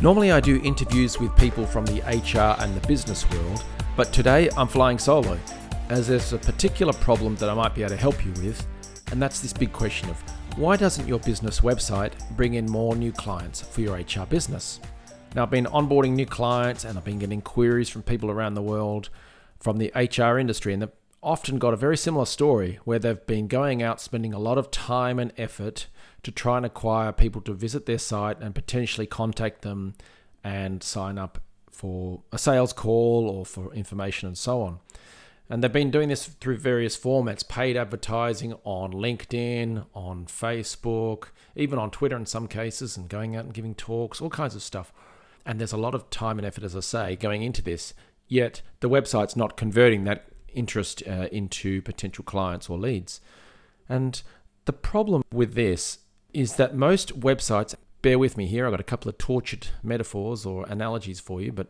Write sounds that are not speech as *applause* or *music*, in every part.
Normally, I do interviews with people from the HR and the business world, but today I'm flying solo, as there's a particular problem that I might be able to help you with, and that's this big question of why doesn't your business website bring in more new clients for your HR business? Now, I've been onboarding new clients and I've been getting queries from people around the world from the HR industry, and they've often got a very similar story where they've been going out spending a lot of time and effort to try and acquire people to visit their site and potentially contact them and sign up for a sales call or for information and so on. And they've been doing this through various formats paid advertising on LinkedIn, on Facebook, even on Twitter in some cases, and going out and giving talks, all kinds of stuff. And there's a lot of time and effort, as I say, going into this. Yet the website's not converting that interest uh, into potential clients or leads. And the problem with this is that most websites, bear with me here, I've got a couple of tortured metaphors or analogies for you, but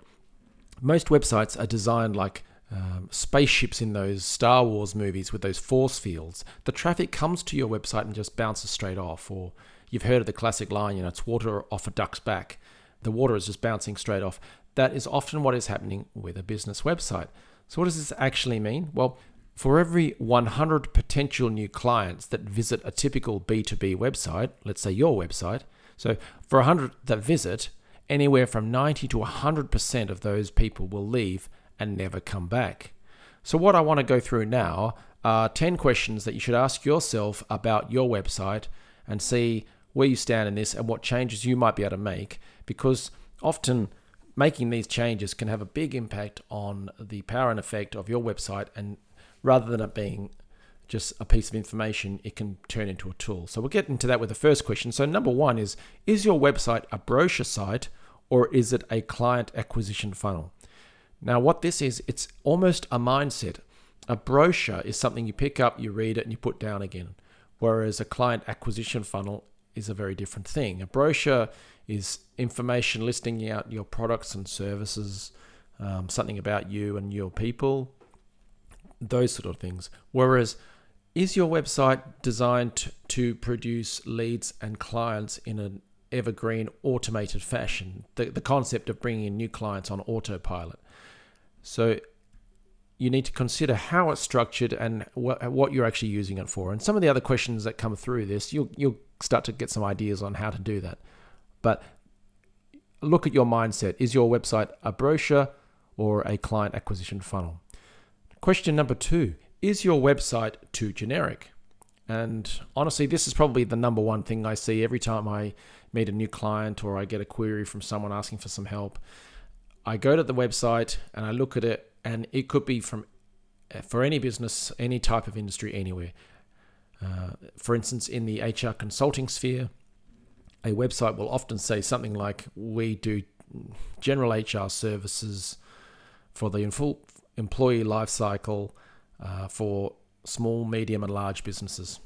most websites are designed like um, spaceships in those Star Wars movies with those force fields. The traffic comes to your website and just bounces straight off. Or you've heard of the classic line, you know, it's water off a duck's back. The water is just bouncing straight off. That is often what is happening with a business website. So, what does this actually mean? Well, for every 100 potential new clients that visit a typical B2B website, let's say your website, so for 100 that visit, anywhere from 90 to 100% of those people will leave and never come back. So, what I want to go through now are 10 questions that you should ask yourself about your website and see where you stand in this and what changes you might be able to make because often making these changes can have a big impact on the power and effect of your website and rather than it being just a piece of information, it can turn into a tool. So we'll get into that with the first question. So, number one is Is your website a brochure site or is it a client acquisition funnel? Now, what this is, it's almost a mindset. A brochure is something you pick up, you read it, and you put down again. Whereas a client acquisition funnel is a very different thing. A brochure is information listing out your products and services, um, something about you and your people, those sort of things. Whereas, is your website designed to produce leads and clients in an evergreen automated fashion? The, the concept of bringing in new clients on autopilot. So, you need to consider how it's structured and what, what you're actually using it for. And some of the other questions that come through this, you'll, you'll start to get some ideas on how to do that. But look at your mindset. Is your website a brochure or a client acquisition funnel? Question number two Is your website too generic? And honestly, this is probably the number one thing I see every time I meet a new client or I get a query from someone asking for some help. I go to the website and I look at it, and it could be from for any business, any type of industry, anywhere. Uh, for instance, in the HR consulting sphere, a website will often say something like, "We do general HR services for the full employee life cycle uh, for small, medium, and large businesses.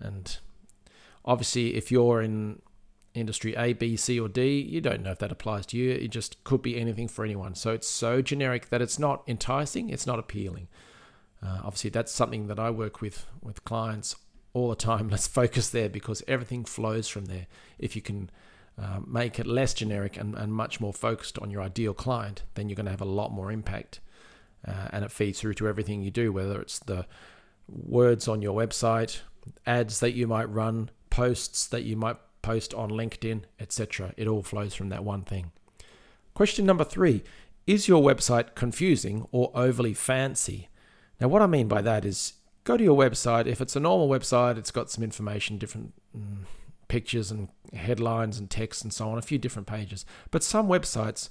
And obviously, if you're in industry A, B, C, or D, you don't know if that applies to you. It just could be anything for anyone. So it's so generic that it's not enticing, it's not appealing. Uh, obviously, that's something that I work with with clients all the time. *laughs* Let's focus there because everything flows from there. If you can uh, make it less generic and, and much more focused on your ideal client, then you're going to have a lot more impact uh, and it feeds through to everything you do, whether it's the words on your website, ads that you might run, posts that you might post on LinkedIn, etc. It all flows from that one thing. Question number three Is your website confusing or overly fancy? Now, what I mean by that is go to your website. If it's a normal website, it's got some information, different mm, pictures and headlines and text and so on, a few different pages. But some websites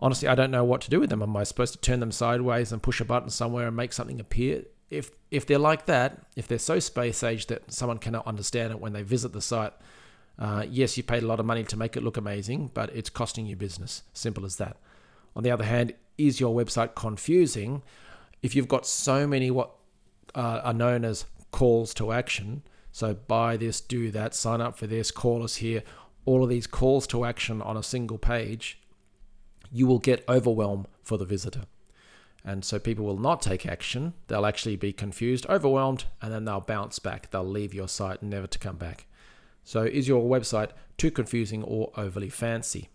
honestly, I don't know what to do with them. Am I supposed to turn them sideways and push a button somewhere and make something appear? If if they're like that, if they're so space age that someone cannot understand it when they visit the site, uh, yes, you paid a lot of money to make it look amazing, but it's costing you business. Simple as that. On the other hand, is your website confusing? If you've got so many what uh, are known as calls to action, so buy this, do that, sign up for this, call us here, all of these calls to action on a single page, you will get overwhelm for the visitor. And so people will not take action. They'll actually be confused, overwhelmed, and then they'll bounce back. They'll leave your site never to come back. So, is your website too confusing or overly fancy?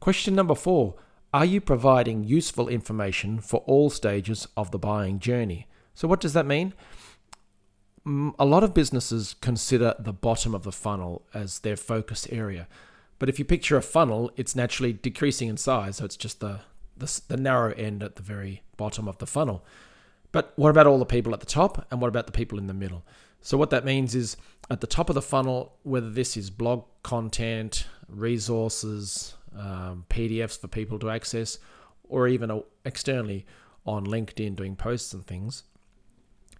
Question number four Are you providing useful information for all stages of the buying journey? So, what does that mean? Mm, a lot of businesses consider the bottom of the funnel as their focus area. But if you picture a funnel, it's naturally decreasing in size, so it's just the, the, the narrow end at the very bottom of the funnel. But what about all the people at the top, and what about the people in the middle? So, what that means is at the top of the funnel, whether this is blog content, resources, um, PDFs for people to access, or even externally on LinkedIn doing posts and things,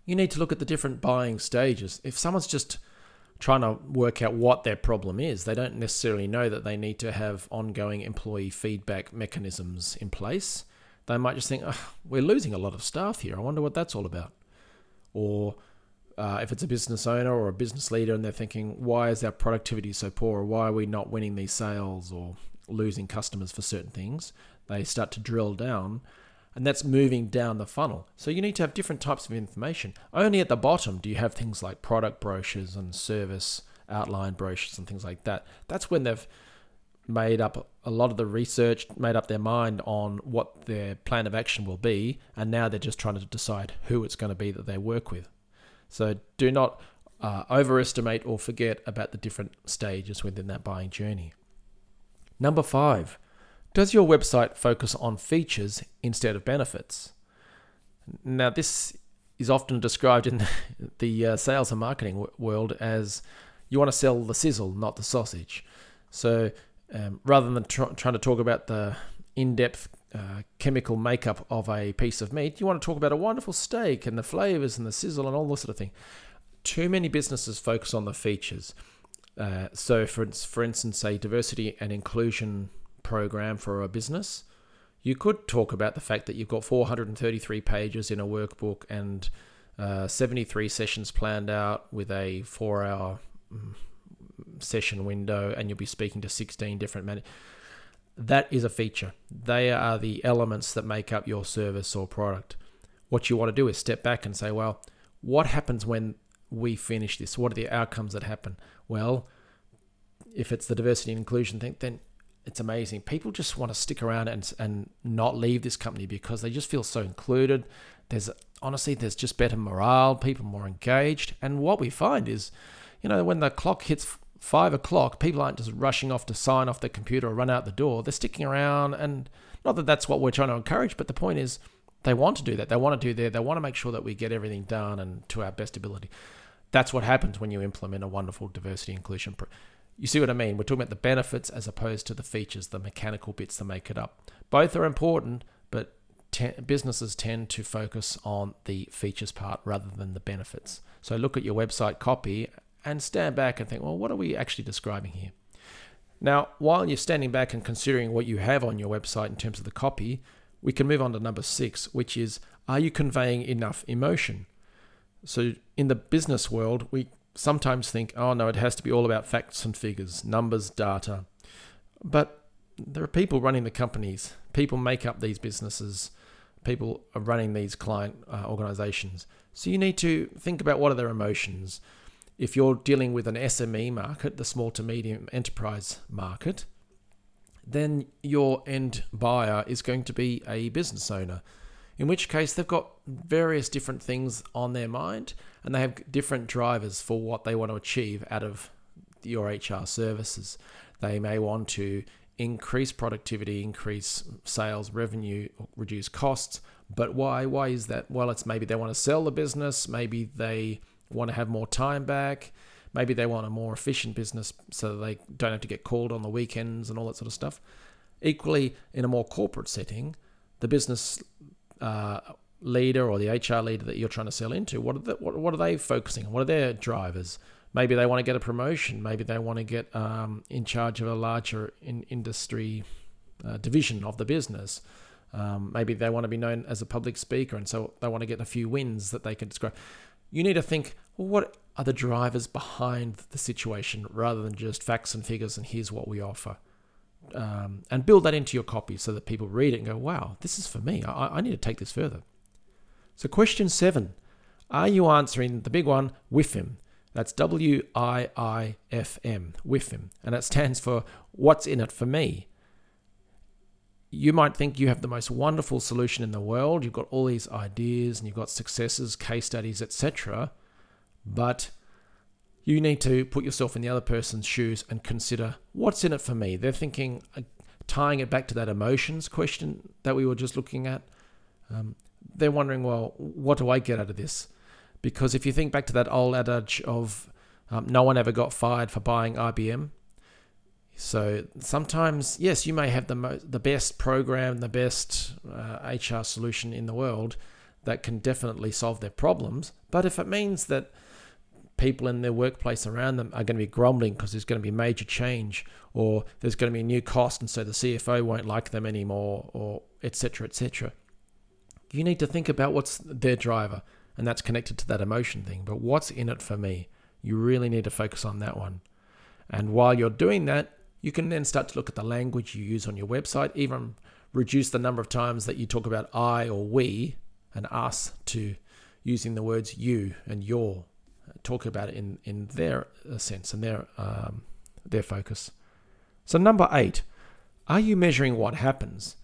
you need to look at the different buying stages. If someone's just trying to work out what their problem is, they don't necessarily know that they need to have ongoing employee feedback mechanisms in place. They might just think, oh, we're losing a lot of staff here. I wonder what that's all about. Or uh, if it's a business owner or a business leader and they're thinking, why is our productivity so poor? Or why are we not winning these sales or losing customers for certain things? They start to drill down and that's moving down the funnel. So you need to have different types of information. Only at the bottom do you have things like product brochures and service outline brochures and things like that. That's when they've made up a lot of the research, made up their mind on what their plan of action will be, and now they're just trying to decide who it's going to be that they work with. So do not uh, overestimate or forget about the different stages within that buying journey. Number five, does your website focus on features instead of benefits? Now, this is often described in *laughs* the uh, sales and marketing world as you want to sell the sizzle, not the sausage. So, um, rather than tr- trying to talk about the in depth uh, chemical makeup of a piece of meat, you want to talk about a wonderful steak and the flavors and the sizzle and all this sort of thing. Too many businesses focus on the features. Uh, so, for, for instance, a diversity and inclusion program for a business, you could talk about the fact that you've got 433 pages in a workbook and uh, 73 sessions planned out with a four hour mm, session window, and you'll be speaking to 16 different managers. That is a feature. They are the elements that make up your service or product. What you want to do is step back and say, well, what happens when we finish this? What are the outcomes that happen? Well, if it's the diversity and inclusion thing, then it's amazing. People just want to stick around and and not leave this company because they just feel so included. There's honestly, there's just better morale, people more engaged, and what we find is, you know, when the clock hits five o'clock, people aren't just rushing off to sign off their computer or run out the door. They're sticking around, and not that that's what we're trying to encourage, but the point is, they want to do that. They want to do that. They want to make sure that we get everything done and to our best ability. That's what happens when you implement a wonderful diversity inclusion. You see what I mean? We're talking about the benefits as opposed to the features, the mechanical bits that make it up. Both are important, but te- businesses tend to focus on the features part rather than the benefits. So look at your website copy and stand back and think, well, what are we actually describing here? Now, while you're standing back and considering what you have on your website in terms of the copy, we can move on to number six, which is are you conveying enough emotion? So, in the business world, we sometimes think, oh no, it has to be all about facts and figures, numbers, data. But there are people running the companies, people make up these businesses, people are running these client uh, organizations. So you need to think about what are their emotions. If you're dealing with an SME market, the small to medium enterprise market, then your end buyer is going to be a business owner in which case they've got various different things on their mind and they have different drivers for what they want to achieve out of your HR services. They may want to increase productivity, increase sales revenue, reduce costs. But why? Why is that? Well, it's maybe they want to sell the business, maybe they want to have more time back, maybe they want a more efficient business so they don't have to get called on the weekends and all that sort of stuff. Equally, in a more corporate setting, the business uh, leader or the HR leader that you're trying to sell into, what are, the, what, what are they focusing on? What are their drivers? Maybe they want to get a promotion. Maybe they want to get um, in charge of a larger in, industry uh, division of the business. Um, maybe they want to be known as a public speaker, and so they want to get a few wins that they can describe. You need to think, well, what are the drivers behind the situation rather than just facts and figures and here's what we offer. Um, and build that into your copy so that people read it and go, wow, this is for me. I, I need to take this further. So, question seven Are you answering the big one, WIIFM? That's W I I F M, WIIFM. And that stands for What's in it for me? You might think you have the most wonderful solution in the world. You've got all these ideas and you've got successes, case studies, etc. But you need to put yourself in the other person's shoes and consider what's in it for me. They're thinking, uh, tying it back to that emotions question that we were just looking at. Um, they're wondering, well, what do I get out of this? Because if you think back to that old adage of um, no one ever got fired for buying IBM. So sometimes, yes, you may have the mo- the best program, the best uh, HR solution in the world that can definitely solve their problems. But if it means that people in their workplace around them are going to be grumbling because there's going to be major change or there's going to be a new cost and so the CFO won't like them anymore or etc etc you need to think about what's their driver and that's connected to that emotion thing but what's in it for me? You really need to focus on that one. And while you're doing that you can then start to look at the language you use on your website even reduce the number of times that you talk about I or we and us to using the words you and your talk about it in in their uh, sense and their um, their focus. So number eight, are you measuring what happens?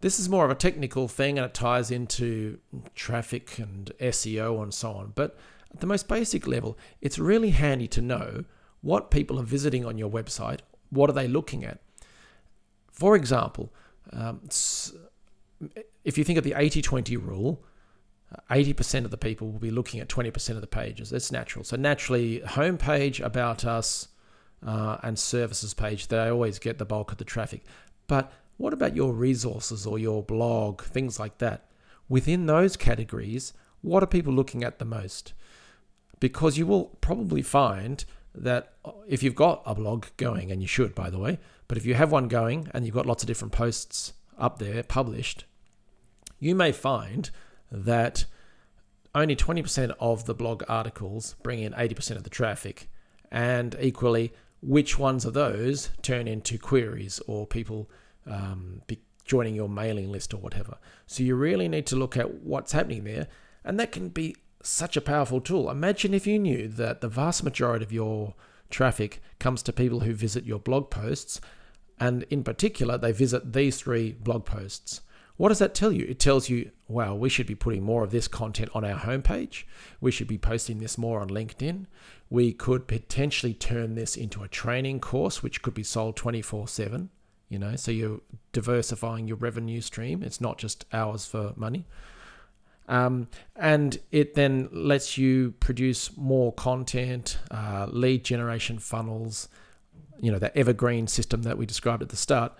This is more of a technical thing and it ties into traffic and SEO and so on. But at the most basic level, it's really handy to know what people are visiting on your website. What are they looking at? For example, um, if you think of the 80 20 rule, 80% of the people will be looking at 20% of the pages. It's natural. So, naturally, homepage, about us, uh, and services page, they always get the bulk of the traffic. But what about your resources or your blog, things like that? Within those categories, what are people looking at the most? Because you will probably find that uh, if you've got a blog going, and you should, by the way, but if you have one going and you've got lots of different posts up there published, you may find that only 20% of the blog articles bring in 80% of the traffic, and equally, which ones of those turn into queries or people um, joining your mailing list or whatever. So you really need to look at what's happening there, and that can be such a powerful tool. Imagine if you knew that the vast majority of your traffic comes to people who visit your blog posts, and in particular, they visit these three blog posts. What does that tell you? It tells you, wow, we should be putting more of this content on our homepage. We should be posting this more on LinkedIn. We could potentially turn this into a training course, which could be sold 24 7. You know, so you're diversifying your revenue stream. It's not just hours for money. Um, and it then lets you produce more content, uh, lead generation funnels, you know, that evergreen system that we described at the start,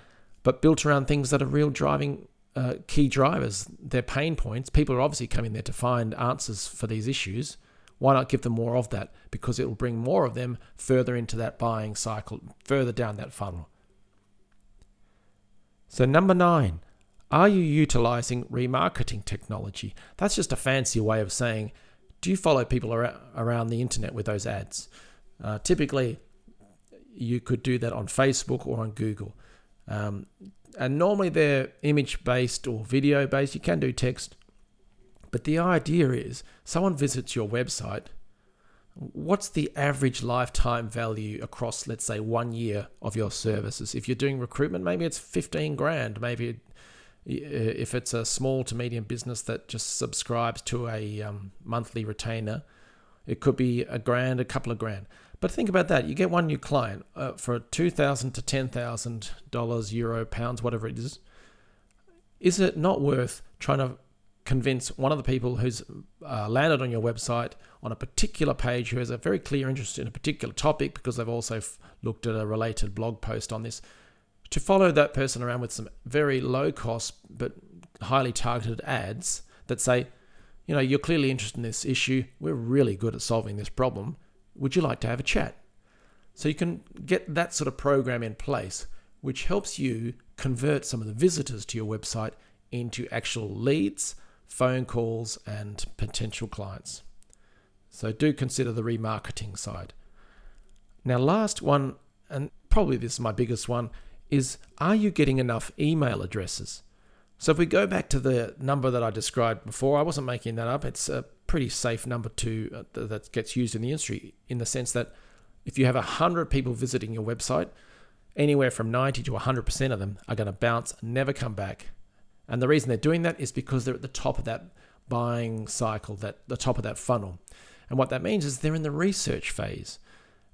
but built around things that are real driving uh, key drivers, their pain points. People are obviously coming there to find answers for these issues. Why not give them more of that? Because it will bring more of them further into that buying cycle, further down that funnel. So, number nine, are you utilizing remarketing technology? That's just a fancy way of saying, do you follow people around the internet with those ads? Uh, typically, you could do that on Facebook or on Google. Um, and normally they're image based or video based. You can do text. But the idea is someone visits your website. What's the average lifetime value across, let's say, one year of your services? If you're doing recruitment, maybe it's 15 grand. Maybe if it's a small to medium business that just subscribes to a um, monthly retainer, it could be a grand, a couple of grand. But think about that. You get one new client uh, for two thousand to ten thousand dollars, euro, pounds, whatever it is. Is it not worth trying to convince one of the people who's uh, landed on your website on a particular page who has a very clear interest in a particular topic because they've also f- looked at a related blog post on this to follow that person around with some very low cost but highly targeted ads that say, you know, you're clearly interested in this issue. We're really good at solving this problem. Would you like to have a chat? So you can get that sort of program in place, which helps you convert some of the visitors to your website into actual leads, phone calls, and potential clients. So do consider the remarketing side. Now, last one, and probably this is my biggest one, is are you getting enough email addresses? So if we go back to the number that I described before, I wasn't making that up. It's a pretty safe number to uh, that gets used in the industry in the sense that if you have 100 people visiting your website, anywhere from 90 to 100% of them are going to bounce, never come back. And the reason they're doing that is because they're at the top of that buying cycle, that the top of that funnel. And what that means is they're in the research phase.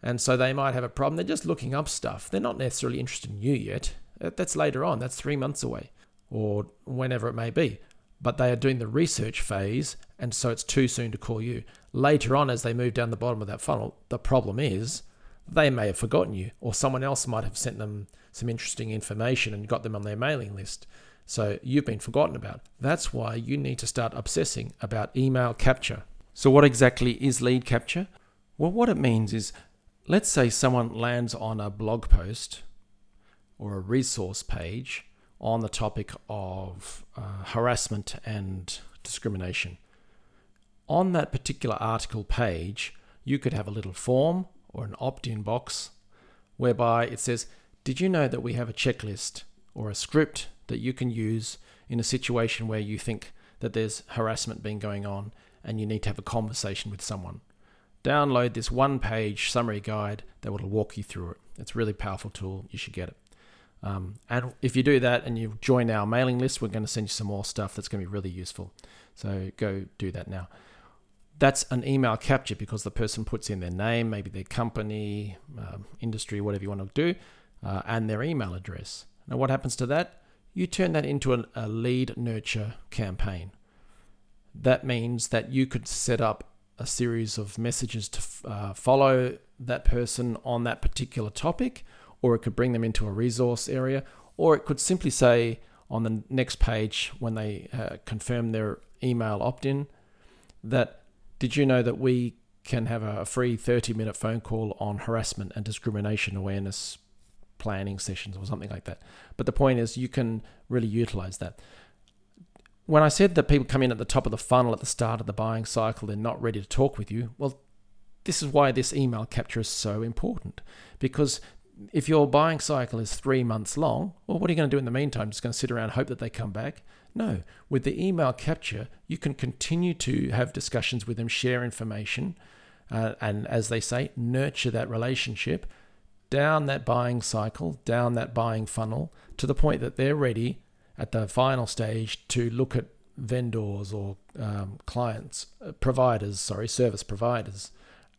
And so they might have a problem. They're just looking up stuff. They're not necessarily interested in you yet. That's later on. That's three months away or whenever it may be. But they are doing the research phase, and so it's too soon to call you. Later on, as they move down the bottom of that funnel, the problem is they may have forgotten you, or someone else might have sent them some interesting information and got them on their mailing list. So you've been forgotten about. That's why you need to start obsessing about email capture. So, what exactly is lead capture? Well, what it means is let's say someone lands on a blog post or a resource page on the topic of uh, harassment and discrimination. On that particular article page, you could have a little form or an opt in box whereby it says, Did you know that we have a checklist or a script that you can use in a situation where you think that there's harassment being going on and you need to have a conversation with someone? Download this one page summary guide that will walk you through it. It's a really powerful tool. You should get it. Um, and if you do that and you join our mailing list, we're going to send you some more stuff that's going to be really useful. So go do that now. That's an email capture because the person puts in their name, maybe their company, um, industry, whatever you want to do, uh, and their email address. Now, what happens to that? You turn that into an, a lead nurture campaign. That means that you could set up a series of messages to uh, follow that person on that particular topic or it could bring them into a resource area, or it could simply say on the next page when they uh, confirm their email opt in that did you know that we can have a free 30 minute phone call on harassment and discrimination awareness planning sessions or something like that. But the point is, you can really utilize that. When I said that people come in at the top of the funnel at the start of the buying cycle, they're not ready to talk with you. Well, this is why this email capture is so important because if your buying cycle is three months long, well, what are you going to do in the meantime? Just going to sit around and hope that they come back? No. With the email capture, you can continue to have discussions with them, share information, uh, and as they say, nurture that relationship down that buying cycle, down that buying funnel to the point that they're ready at the final stage to look at vendors or um, clients, uh, providers, sorry, service providers,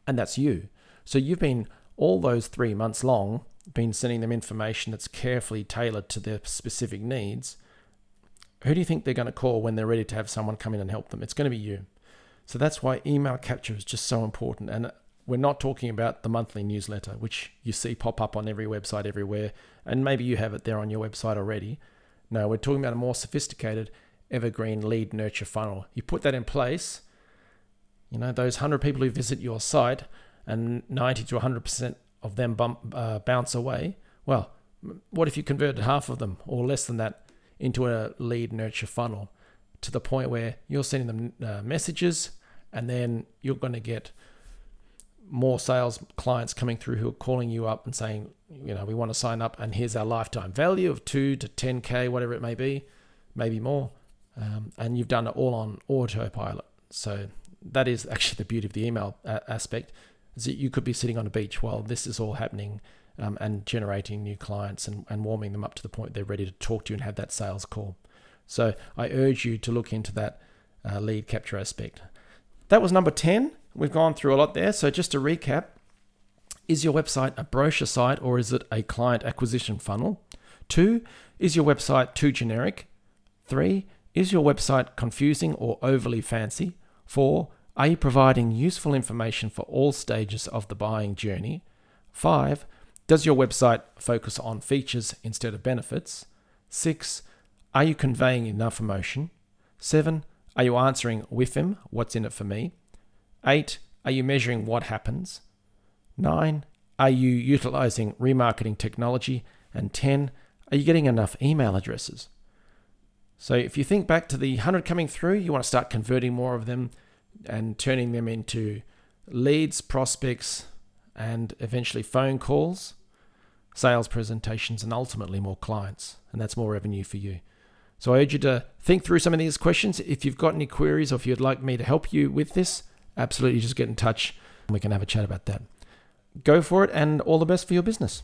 and that's you. So you've been all those three months long been sending them information that's carefully tailored to their specific needs, who do you think they're going to call when they're ready to have someone come in and help them? It's going to be you. So that's why email capture is just so important. And we're not talking about the monthly newsletter, which you see pop up on every website everywhere. And maybe you have it there on your website already. No, we're talking about a more sophisticated evergreen lead nurture funnel. You put that in place, you know, those 100 people who visit your site and 90 to 100% of them bump, uh, bounce away, well, what if you converted half of them or less than that into a lead nurture funnel to the point where you're sending them uh, messages and then you're going to get more sales clients coming through who are calling you up and saying, you know, we want to sign up and here's our lifetime value of two to 10K, whatever it may be, maybe more. Um, and you've done it all on autopilot. So that is actually the beauty of the email a- aspect is that you could be sitting on a beach while this is all happening um, and generating new clients and, and warming them up to the point they're ready to talk to you and have that sales call. So I urge you to look into that uh, lead capture aspect. That was number 10. We've gone through a lot there. So just to recap, is your website a brochure site or is it a client acquisition funnel? Two, is your website too generic? Three, is your website confusing or overly fancy? Four, are you providing useful information for all stages of the buying journey? 5. Does your website focus on features instead of benefits? 6. Are you conveying enough emotion? 7. Are you answering WIIFM, what's in it for me? 8. Are you measuring what happens? 9. Are you utilizing remarketing technology? And 10. Are you getting enough email addresses? So if you think back to the 100 coming through, you want to start converting more of them and turning them into leads, prospects, and eventually phone calls, sales presentations, and ultimately more clients. And that's more revenue for you. So I urge you to think through some of these questions. If you've got any queries or if you'd like me to help you with this, absolutely just get in touch and we can have a chat about that. Go for it and all the best for your business.